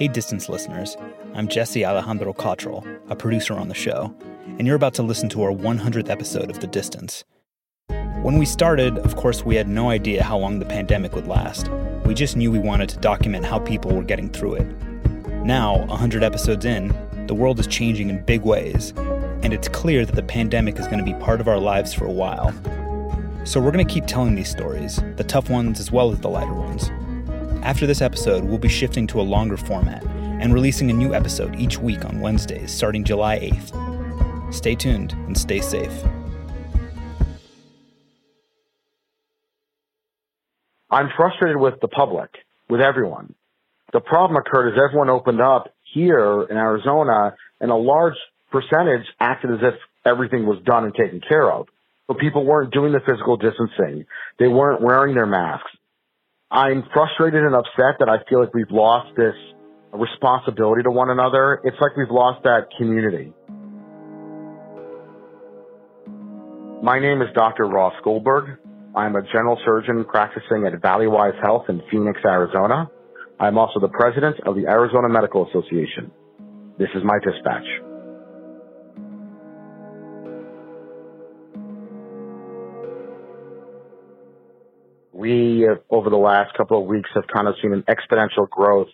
Hey, distance listeners. I'm Jesse Alejandro Cottrell, a producer on the show, and you're about to listen to our 100th episode of The Distance. When we started, of course, we had no idea how long the pandemic would last. We just knew we wanted to document how people were getting through it. Now, 100 episodes in, the world is changing in big ways, and it's clear that the pandemic is going to be part of our lives for a while. So we're going to keep telling these stories, the tough ones as well as the lighter ones. After this episode, we'll be shifting to a longer format and releasing a new episode each week on Wednesdays starting July 8th. Stay tuned and stay safe. I'm frustrated with the public, with everyone. The problem occurred is everyone opened up here in Arizona and a large percentage acted as if everything was done and taken care of. But people weren't doing the physical distancing. They weren't wearing their masks. I'm frustrated and upset that I feel like we've lost this responsibility to one another. It's like we've lost that community. My name is Dr. Ross Goldberg. I'm a general surgeon practicing at Valleywise Health in Phoenix, Arizona. I'm also the president of the Arizona Medical Association. This is my dispatch. We, uh, over the last couple of weeks, have kind of seen an exponential growth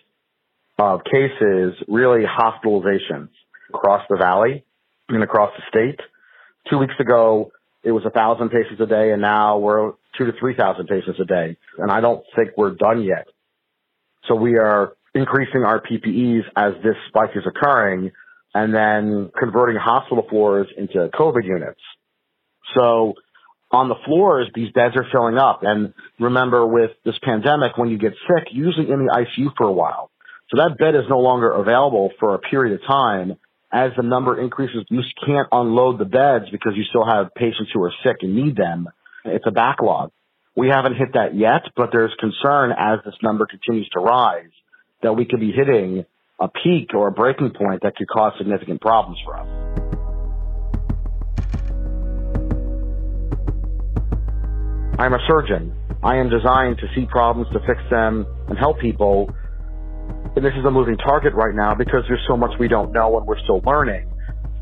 of cases, really hospitalizations across the valley and across the state. Two weeks ago, it was a thousand patients a day, and now we're two to three thousand patients a day. And I don't think we're done yet. So we are increasing our PPEs as this spike is occurring, and then converting hospital floors into COVID units. So on the floors, these beds are filling up. And remember with this pandemic, when you get sick, usually in the ICU for a while. So that bed is no longer available for a period of time. As the number increases, you can't unload the beds because you still have patients who are sick and need them. It's a backlog. We haven't hit that yet, but there's concern as this number continues to rise that we could be hitting a peak or a breaking point that could cause significant problems for us. I'm a surgeon. I am designed to see problems, to fix them, and help people. And this is a moving target right now because there's so much we don't know and we're still learning.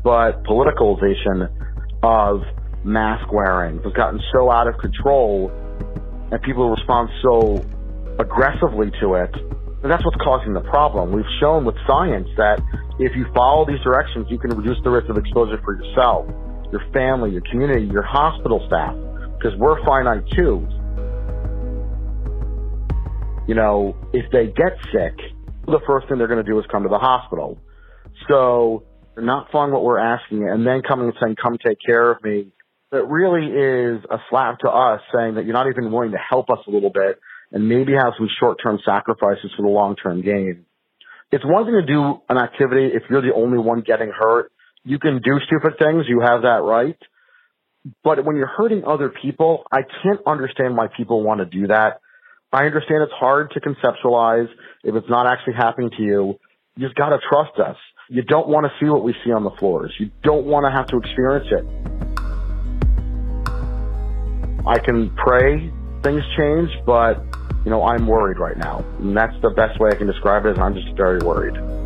But politicalization of mask wearing has gotten so out of control and people respond so aggressively to it. And that's what's causing the problem. We've shown with science that if you follow these directions, you can reduce the risk of exposure for yourself, your family, your community, your hospital staff because we're finite too. You know, if they get sick, the first thing they're going to do is come to the hospital. So they're not following what we're asking and then coming and saying, come take care of me. That really is a slap to us saying that you're not even willing to help us a little bit and maybe have some short-term sacrifices for the long-term gain. It's one thing to do an activity if you're the only one getting hurt. You can do stupid things. You have that right. But when you're hurting other people, I can't understand why people want to do that. I understand it's hard to conceptualize if it's not actually happening to you. You just got to trust us. You don't want to see what we see on the floors. You don't want to have to experience it. I can pray things change, but you know, I'm worried right now. And that's the best way I can describe it is I'm just very worried.